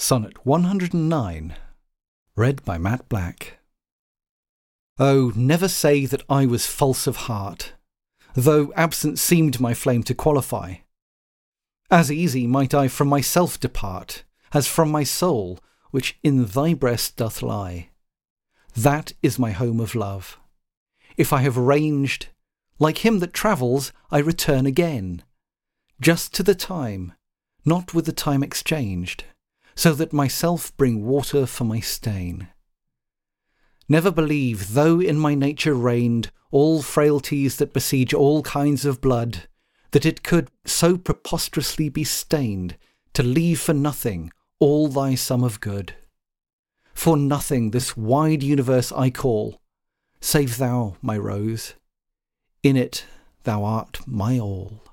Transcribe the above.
Sonnet 109, read by Matt Black. Oh, never say that I was false of heart, though absent seemed my flame to qualify. As easy might I from myself depart, as from my soul, which in thy breast doth lie. That is my home of love. If I have ranged, like him that travels, I return again, just to the time, not with the time exchanged, so that myself bring water for my stain. Never believe, though in my nature reigned all frailties that besiege all kinds of blood, that it could so preposterously be stained to leave for nothing all thy sum of good. For nothing this wide universe I call, save thou, my rose. In it thou art my all.